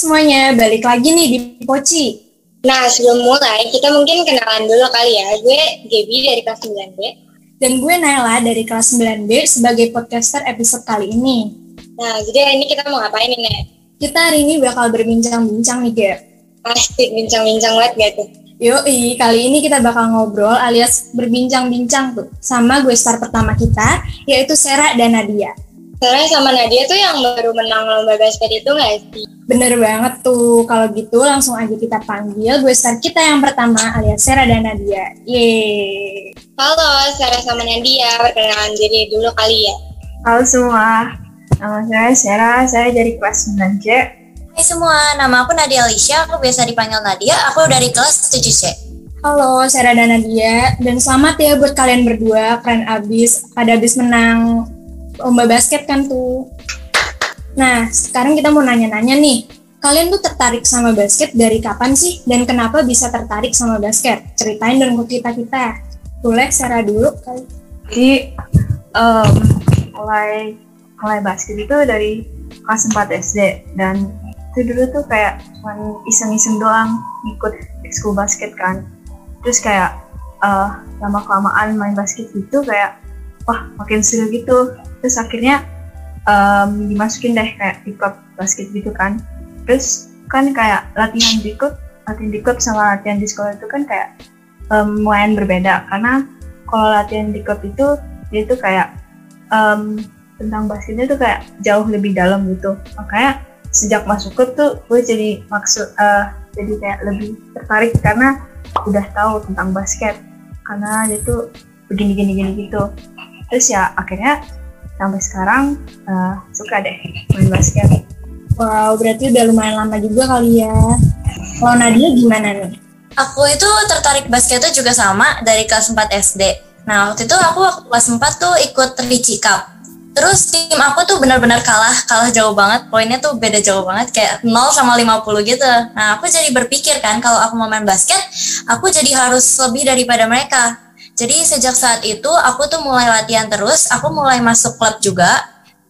Semuanya, balik lagi nih di Poci. Nah, sebelum mulai, kita mungkin kenalan dulu kali ya. Gue Gaby dari kelas 9B. Dan gue Naila dari kelas 9B sebagai podcaster episode kali ini. Nah, jadi hari ini kita mau ngapain nih, Nek? Kita hari ini bakal berbincang-bincang nih, Gap. Pasti bincang-bincang banget gak tuh? Yoi, kali ini kita bakal ngobrol alias berbincang-bincang tuh sama gue star pertama kita, yaitu Sera dan Nadia. Soalnya sama Nadia tuh yang baru menang lomba basket itu gak sih? Bener banget tuh, kalau gitu langsung aja kita panggil gue star kita yang pertama alias Sera dan Nadia. Yeay. Halo, Sarah sama Nadia. Perkenalan diri dulu kali ya. Halo semua, nama saya Sera, saya dari kelas 9C. Hai semua, nama aku Nadia Alicia, aku biasa dipanggil Nadia, aku dari kelas 7C. Halo, Sera dan Nadia. Dan selamat ya buat kalian berdua, keren abis, pada abis menang lomba basket kan tuh. Nah, sekarang kita mau nanya-nanya nih. Kalian tuh tertarik sama basket dari kapan sih? Dan kenapa bisa tertarik sama basket? Ceritain dong ke kita-kita. Boleh Sera dulu kali. Jadi, em, mulai mulai basket itu dari kelas 4 SD dan itu dulu tuh kayak cuman iseng-iseng doang ikut ekskul basket kan. Terus kayak eh, lama kelamaan main basket gitu kayak wah makin seru gitu. Terus akhirnya em, dimasukin deh kayak di klub basket gitu kan. Terus kan kayak latihan di klub, latihan di klub sama latihan di sekolah itu kan kayak em, lumayan berbeda. Karena kalau latihan di klub itu dia tuh kayak em, tentang basketnya tuh kayak jauh lebih dalam gitu. Makanya sejak masuk klub tuh gue jadi maksud eh, jadi kayak lebih tertarik karena udah tahu tentang basket. Karena dia tuh begini gini gini gitu. Terus ya akhirnya sampai sekarang eh, suka deh main basket Wow, berarti udah lumayan lama juga kali ya. Kalau Nadia gimana nih? Aku itu tertarik basket itu juga sama dari kelas 4 SD. Nah, waktu itu aku waktu kelas 4 tuh ikut Ricci Cup. Terus tim aku tuh benar-benar kalah, kalah jauh banget. Poinnya tuh beda jauh banget, kayak 0 sama 50 gitu. Nah, aku jadi berpikir kan, kalau aku mau main basket, aku jadi harus lebih daripada mereka. Jadi sejak saat itu, aku tuh mulai latihan terus, aku mulai masuk klub juga.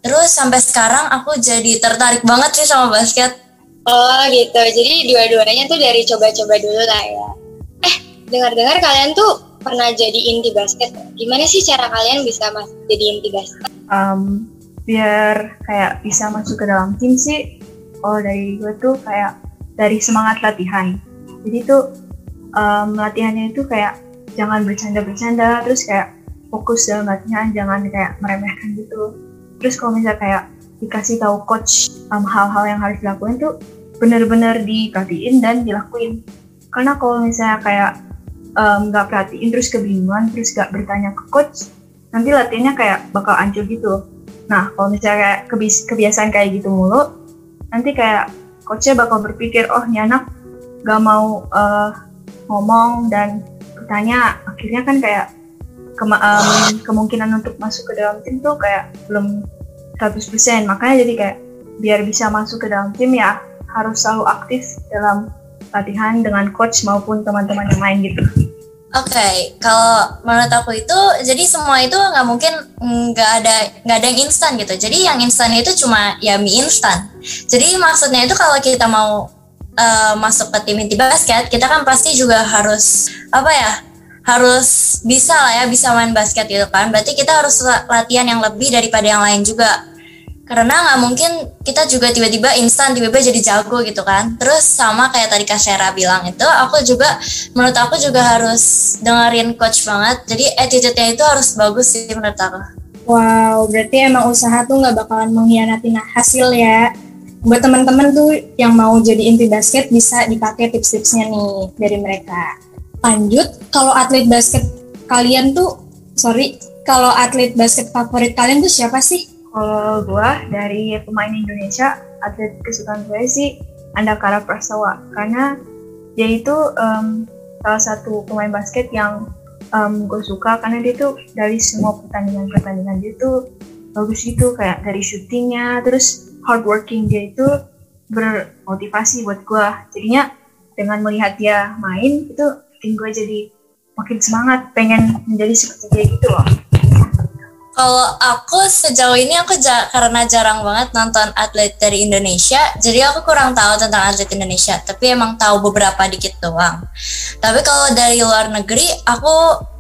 Terus sampai sekarang aku jadi tertarik banget sih sama basket. Oh gitu, jadi dua-duanya tuh dari coba-coba dulu lah ya. Eh, dengar-dengar kalian tuh pernah jadi inti basket. Gimana sih cara kalian bisa masuk jadi inti basket? Em, biar kayak bisa masuk ke dalam tim sih kalau dari gue tuh kayak dari semangat latihan jadi tuh em, latihannya itu kayak jangan bercanda-bercanda terus kayak fokus dalam latihan jangan kayak meremehkan gitu terus kalau misalnya kayak dikasih tahu coach em, hal-hal yang harus dilakuin tuh benar-benar diperhatiin dan dilakuin karena kalau misalnya kayak em, nggak perhatiin terus kebingungan terus gak bertanya ke coach nanti latihannya kayak bakal hancur gitu. Nah, kalau misalnya kayak kebiasaan kayak gitu mulu, nanti kayak coachnya bakal berpikir, oh ini anak gak mau eh, ngomong dan bertanya, akhirnya kan kayak kema- em, kemungkinan untuk masuk ke dalam tim tuh kayak belum 100%. Makanya jadi kayak biar bisa masuk ke dalam tim ya harus selalu aktif dalam latihan dengan coach maupun teman-teman yang lain gitu. Oke, kalau menurut aku itu, jadi semua itu nggak mungkin nggak ada nggak ada yang instan gitu. Jadi yang instan itu cuma ya mie instan. Jadi maksudnya itu kalau kita mau eh, masuk ke tim inti basket, kita kan pasti juga harus apa ya? Harus bisa lah ya bisa main basket gitu kan. Berarti kita harus la- latihan yang lebih daripada yang lain juga. Karena nggak mungkin kita juga tiba-tiba instan tiba-tiba jadi jago gitu kan. Terus sama kayak tadi Kak Shera bilang itu, aku juga menurut aku juga harus dengerin coach banget. Jadi attitude-nya itu harus bagus sih menurut aku. Wow, berarti emang usaha tuh nggak bakalan mengkhianatin hasil ya. Buat teman-teman tuh yang mau jadi inti basket bisa dipakai tips-tipsnya nih dari mereka. Lanjut, kalau atlet basket kalian tuh, sorry, kalau atlet basket favorit kalian tuh siapa sih? Kalau gue dari pemain Indonesia, atlet kesukaan gue sih Andakara Prastawa karena dia itu em, salah satu pemain basket yang em, gue suka karena dia tuh dari semua pertandingan-pertandingan dia tuh bagus gitu kayak dari syutingnya terus hardworking dia itu bermotivasi buat gue jadinya dengan melihat dia main itu bikin gue jadi makin semangat pengen menjadi seperti dia gitu loh Kalau aku sejauh ini aku ja karena jarang banget nonton atlet dari Indonesia, jadi aku kurang tahu tentang atlet Indonesia. Tapi emang tahu beberapa dikit doang. Tapi kalau dari luar negeri, aku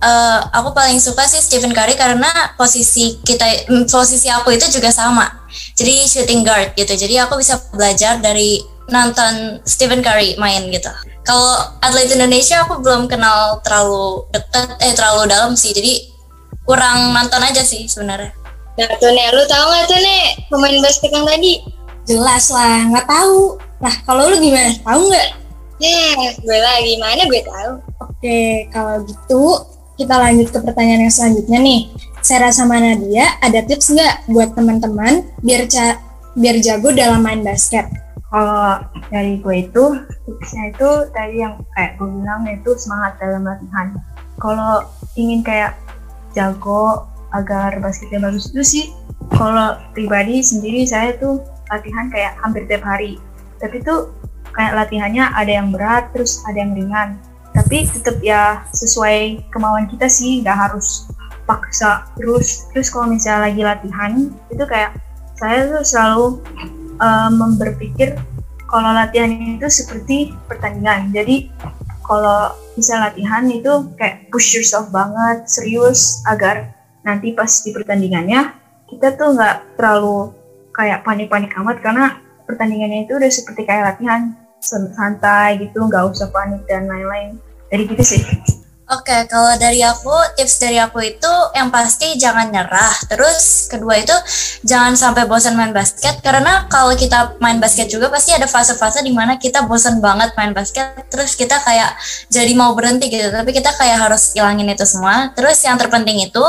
uh, aku paling suka sih Stephen Curry karena posisi kita mm, posisi aku itu juga sama. Jadi shooting guard gitu. Jadi aku bisa belajar dari nonton Stephen Curry main gitu. Kalau atlet Indonesia aku belum kenal terlalu dekat eh terlalu dalam sih. Jadi kurang nonton aja sih sebenarnya. Nah tuh Nek, lu tahu nggak tuh Nek pemain basket yang tadi? Jelas lah, nggak tahu. Nah kalau lu gimana? Tahu nggak? Ya, gue lah gimana gue tahu. Oke, kalau gitu kita lanjut ke pertanyaan yang selanjutnya nih. Sarah sama Nadia, ada tips nggak buat teman-teman biar ca biar jago dalam main basket? Kalau dari gue itu tipsnya itu tadi yang kayak gue bilang itu semangat dalam latihan. Kalau ingin kayak jago agar basketnya bagus. Itu sih kalau pribadi sendiri saya tuh latihan kayak hampir tiap hari. Tapi tuh kayak latihannya ada yang berat terus ada yang ringan. Tapi tetap ya sesuai kemauan kita sih nggak harus paksa terus. Terus kalau misalnya lagi latihan itu kayak saya tuh selalu um, berpikir kalau latihan itu seperti pertandingan. Jadi kalau bisa latihan itu kayak push yourself banget serius agar nanti pas di pertandingannya kita tuh nggak terlalu kayak panik-panik amat karena pertandingannya itu udah seperti kayak latihan santai gitu nggak usah panik dan lain-lain. Jadi gitu sih Oke, okay, kalau dari aku, tips dari aku itu yang pasti jangan nyerah. Terus kedua itu jangan sampai bosan main basket karena kalau kita main basket juga pasti ada fase-fase di mana kita bosan banget main basket. Terus kita kayak jadi mau berhenti gitu, tapi kita kayak harus ilangin itu semua. Terus yang terpenting itu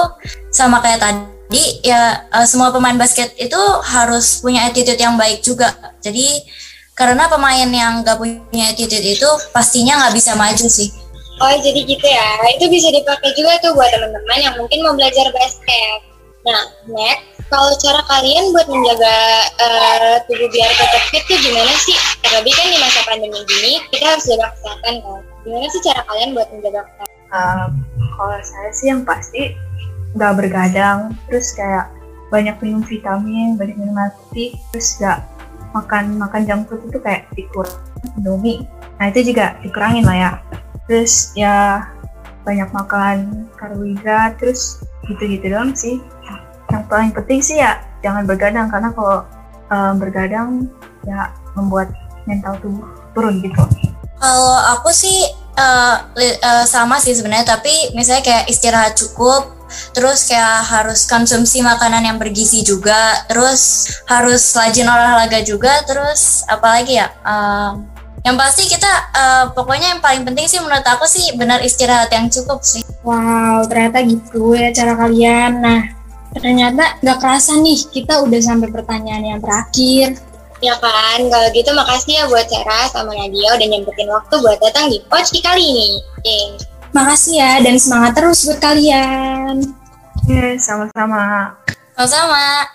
sama kayak tadi ya eh, semua pemain basket itu harus punya attitude yang baik juga. Jadi karena pemain yang gak punya attitude itu pastinya nggak bisa maju sih Oh jadi gitu ya, itu bisa dipakai juga tuh buat teman-teman yang mungkin mau belajar basket. Nah, next, kalau cara kalian buat menjaga uh, tubuh biar tetap fit tuh gimana sih? Terlebih kan di masa pandemi gini, kita harus jaga kesehatan kan. Gimana sih cara kalian buat menjaga kesehatan? Um, kalau saya sih yang pasti nggak bergadang, terus kayak banyak minum vitamin, banyak minum air terus nggak makan makan junk food itu kayak dikurang, indomie. Nah itu juga dikurangin lah ya terus ya banyak makan karbohidrat terus gitu-gitu doang sih. Yang paling penting sih ya jangan bergadang karena kalau um, bergadang ya membuat mental tubuh turun gitu. Kalau aku sih uh, uh, sama sih sebenarnya tapi misalnya kayak istirahat cukup terus kayak harus konsumsi makanan yang bergizi juga terus harus rajin olahraga juga terus apalagi ya uh, yang pasti kita uh, pokoknya yang paling penting sih menurut aku sih benar istirahat yang cukup sih. Wow, ternyata gitu ya cara kalian. Nah, ternyata nggak kerasa nih kita udah sampai pertanyaan yang terakhir. Ya kan, kalau gitu makasih ya buat Sarah sama Nadia udah nyempetin waktu buat datang di Poci kali ini. Oke. Makasih ya dan semangat terus buat kalian. Ya, sama-sama. Sama-sama.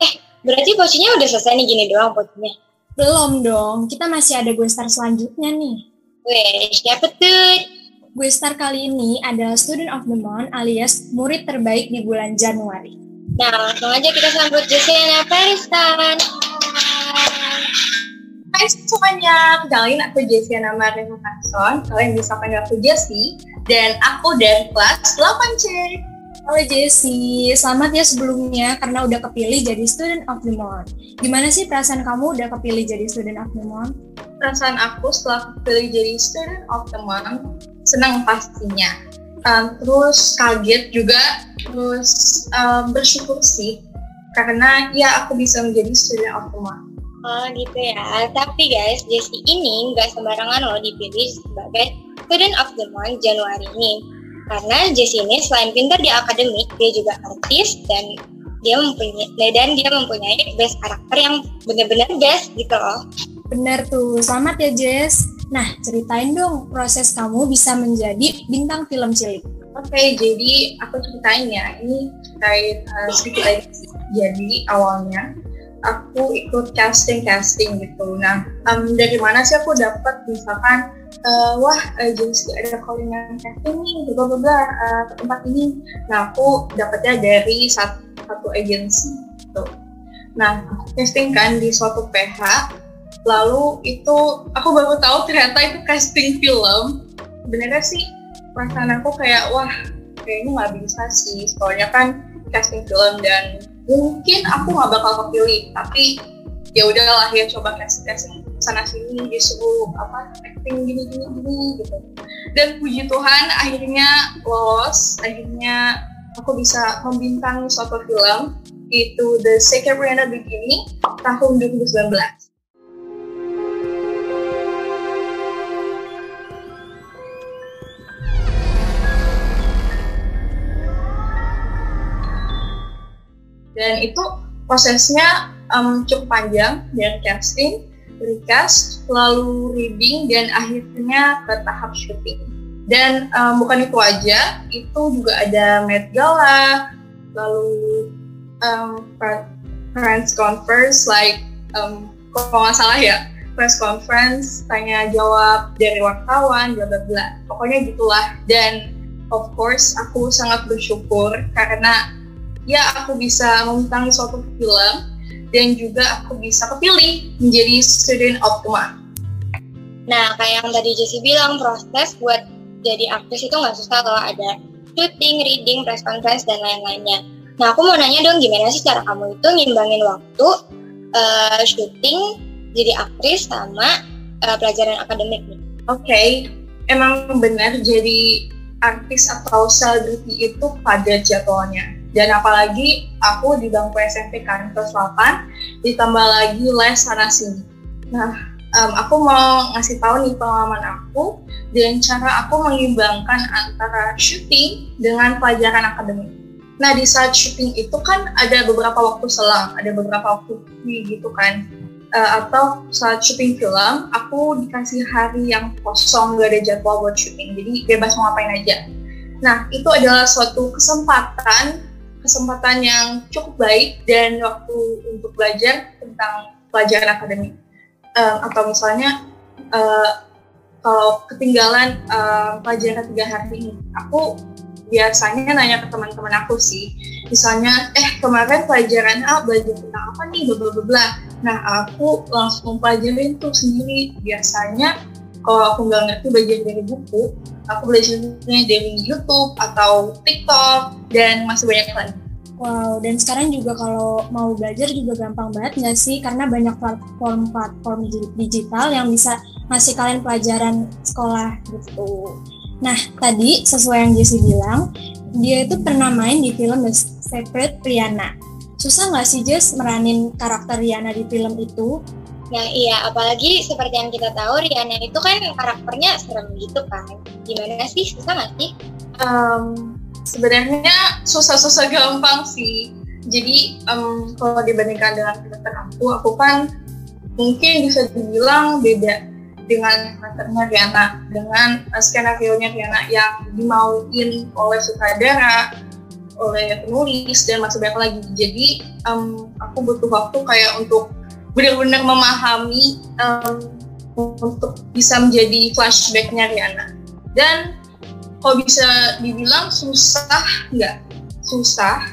Eh, berarti pocinya udah selesai nih gini doang pocinya. Belum dong, kita masih ada gue star selanjutnya nih. Weh, siapa tuh? Gue star kali ini adalah Student of the Month alias murid terbaik di bulan Januari. Nah, langsung aja kita sambut Jessiana Paristan. Hai semuanya, kenalin aku Jessiana Marina Carson. Kalian bisa panggil aku Jessie. Dan aku dari kelas 8C. Halo Jessie, selamat ya sebelumnya karena udah kepilih jadi Student of the Month. Gimana sih perasaan kamu udah kepilih jadi Student of the Month? Perasaan aku setelah kepilih jadi Student of the Month, senang pastinya. Um, terus kaget juga, terus um, bersyukur sih karena ya aku bisa menjadi Student of the Month. Oh gitu ya, tapi guys, Jessie ini nggak sembarangan loh dipilih sebagai Student of the Month Januari ini karena Jessie ini selain pintar di akademik, dia juga artis dan dia mempunyai dan dia mempunyai best karakter yang benar-benar best gitu loh. Bener tuh, selamat ya Jess. Nah, ceritain dong proses kamu bisa menjadi bintang film cilik. Oke, okay, jadi aku ceritain ya. Ini terkait uh, sedikit aja. Jadi awalnya aku ikut casting casting gitu. Nah, um, dari mana sih aku dapat misalkan uh, wah uh, jenis ada callingan casting nih bla bla uh, ke tempat ini nah aku dapetnya dari satu satu agensi gitu. Nah, casting kan di suatu PH, lalu itu aku baru tahu ternyata itu casting film. Sebenarnya sih perasaan aku kayak wah kayaknya nggak bisa sih, soalnya kan casting film dan mungkin aku nggak bakal kepilih, tapi ya udahlah ya coba casting casting sana sini disuruh apa acting gini gini gini gitu. Dan puji Tuhan akhirnya lolos akhirnya aku bisa membintangi suatu film itu The Secret Rihanna Beginning tahun 2019 dan itu prosesnya um, cukup panjang dari casting recast, lalu reading, dan akhirnya ke tahap syuting. Dan um, bukan itu aja, itu juga ada Met Gala, lalu um, press conference, like um, kalau nggak salah ya, press conference, tanya jawab dari wartawan, bla bla bla. Pokoknya gitulah. Dan of course, aku sangat bersyukur karena ya aku bisa membintangi suatu film dan juga aku bisa kepilih menjadi student of the month. Nah, kayak yang tadi Jessie bilang, proses buat jadi aktris itu nggak susah kalau ada shooting, reading, press conference, dan lain-lainnya. Nah, aku mau nanya dong, gimana sih cara kamu itu ngimbangin waktu uh, syuting, jadi aktris, sama uh, pelajaran akademik nih? Oke, okay. emang benar jadi artis atau selebriti itu pada jadwalnya dan apalagi aku di bangku SMP kan kelas 8 ditambah lagi les sana sini nah um, aku mau ngasih tahu nih pengalaman aku dan cara aku mengimbangkan antara syuting dengan pelajaran akademik Nah di saat syuting itu kan ada beberapa waktu selang, ada beberapa waktu free gitu kan. Uh, atau saat syuting film, aku dikasih hari yang kosong gak ada jadwal buat syuting, jadi bebas mau ngapain aja. Nah itu adalah suatu kesempatan kesempatan yang cukup baik dan waktu untuk belajar tentang pelajaran akademik. Uh, atau misalnya uh, kalau ketinggalan uh, pelajaran tiga hari ini aku biasanya nanya ke teman-teman aku sih. Misalnya eh kemarin pelajaran A belajar tentang apa nih? Bla bla bla. Nah aku langsung pelajarin tuh sendiri. Biasanya kalau aku nggak ngerti belajar dari buku aku belajarnya dari YouTube atau TikTok dan masih banyak lagi Wow, dan sekarang juga kalau mau belajar juga gampang banget nggak sih? Karena banyak platform-platform digital yang bisa ngasih kalian pelajaran sekolah gitu. Nah, tadi sesuai yang Jessie bilang, dia itu pernah main di film The Secret Rihanna. Susah nggak sih Jess meranin karakter Rihanna di film itu? Nah iya, apalagi seperti yang kita tahu Rihanna itu kan karakternya serem gitu kan. Gimana sih, susah nggak sih? Um, sebenarnya susah-susah gampang sih. Jadi um, kalau dibandingkan dengan karakter aku, aku kan mungkin bisa dibilang beda dengan karakternya Riana, dengan uh, skenario-nya Riana yang dimauin oleh sutradara, oleh penulis dan masih banyak lagi. Jadi um, aku butuh waktu kayak untuk benar-benar memahami um, untuk bisa menjadi flashbacknya Riana. Dan kalau bisa dibilang susah nggak? Susah.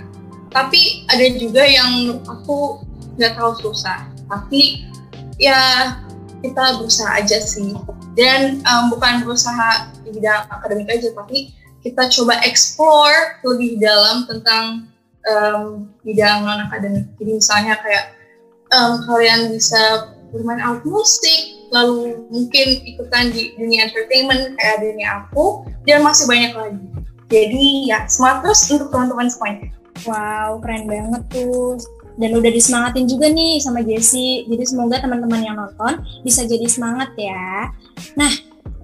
Tapi ada juga yang aku nggak tahu susah. Tapi ya kita berusaha aja sih. Dan um, bukan berusaha di bidang akademik aja tapi kita coba explore lebih dalam tentang um, bidang non akademik jadi misalnya kayak um, kalian bisa bermain alat musik lalu mungkin ikutan di dunia entertainment kayak dunia aku dan masih banyak lagi. Jadi ya semangat terus untuk teman-teman semuanya. Wow keren banget tuh. Dan udah disemangatin juga nih sama Jessie jadi semoga teman-teman yang nonton bisa jadi semangat ya. Nah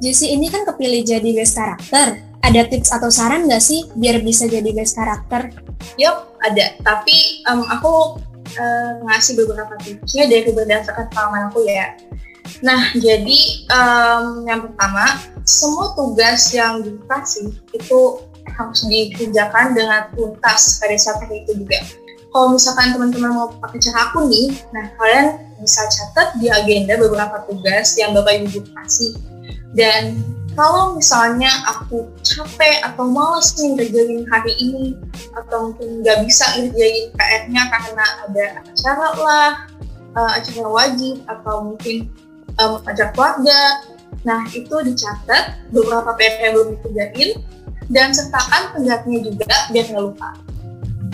Jessie ini kan kepilih jadi best karakter. Ada tips atau saran nggak sih biar bisa jadi best karakter? Yup, ada. Tapi um, aku uh, ngasih beberapa tipsnya dari berdasarkan pengalaman aku ya. Nah, jadi um, yang pertama, semua tugas yang dikasih itu harus dikerjakan dengan tuntas pada saat itu juga. Kalau misalkan teman-teman mau pakai cara aku nih, nah kalian bisa catat di agenda beberapa tugas yang Bapak Ibu kasih. Dan kalau misalnya aku capek atau malas nih ngerjain hari ini atau mungkin nggak bisa ngerjain PR-nya karena ada acara lah, uh, acara wajib atau mungkin um, acara keluarga. Nah itu dicatat beberapa PR yang belum dikerjain dan sertakan penggantinya juga biar nggak lupa.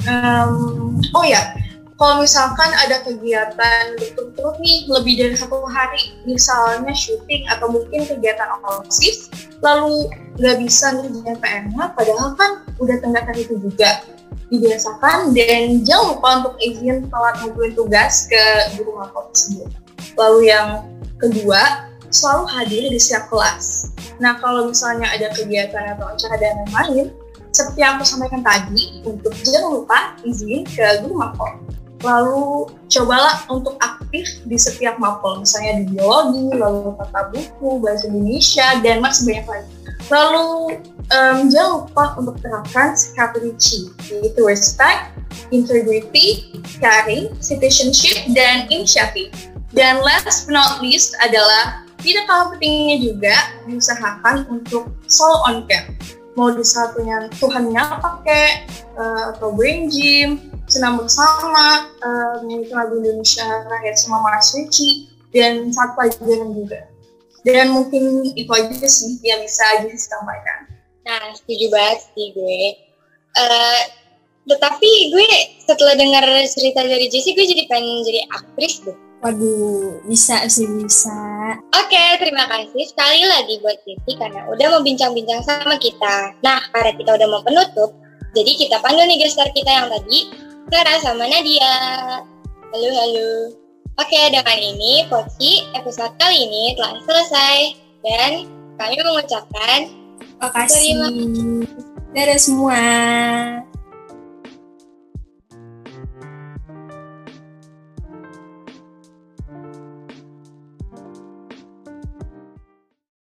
Um, oh ya, kalau misalkan ada kegiatan berturut-turut nih lebih dari satu hari, misalnya syuting atau mungkin kegiatan osis, lalu nggak bisa ngerjain PR-nya, padahal kan udah tenggat itu juga dibiasakan dan jangan lupa untuk izin telat ngumpulin tugas ke guru mapel tersebut. Lalu yang kedua, selalu hadir di setiap kelas. Nah kalau misalnya ada kegiatan atau acara dan lain-lain, seperti yang aku sampaikan tadi, untuk jangan lupa izin ke guru mapel lalu cobalah untuk aktif di setiap mapel, misalnya di biologi, lalu tata buku, bahasa Indonesia, dan masih banyak lagi. Lalu um, jangan lupa untuk terapkan sikap Ricci, yaitu respect, integrity, caring, citizenship, dan initiative. Dan last but not least adalah tidak kalah pentingnya juga diusahakan untuk solo on cam. Mau di satunya Tuhannya pakai uh, atau brain gym, senam bersama, uh, lagu Indonesia Rakyat sama Mas Ricci, dan saat pelajaran juga. Dan mungkin itu aja sih yang bisa Jesse sampaikan. Nah, setuju banget sih gue. Uh, tetapi gue setelah dengar cerita dari Jessie, gue jadi pengen jadi aktris deh. Waduh, bisa sih bisa. Oke, okay, terima kasih sekali lagi buat Jessie karena udah mau bincang-bincang sama kita. Nah, karena kita udah mau penutup, jadi kita panggil nih gestar kita yang tadi Clara sama Nadia. Halo, halo. Oke, dengan ini Poci episode kali ini telah selesai dan kami mengucapkan terima kasih. Dadah semua.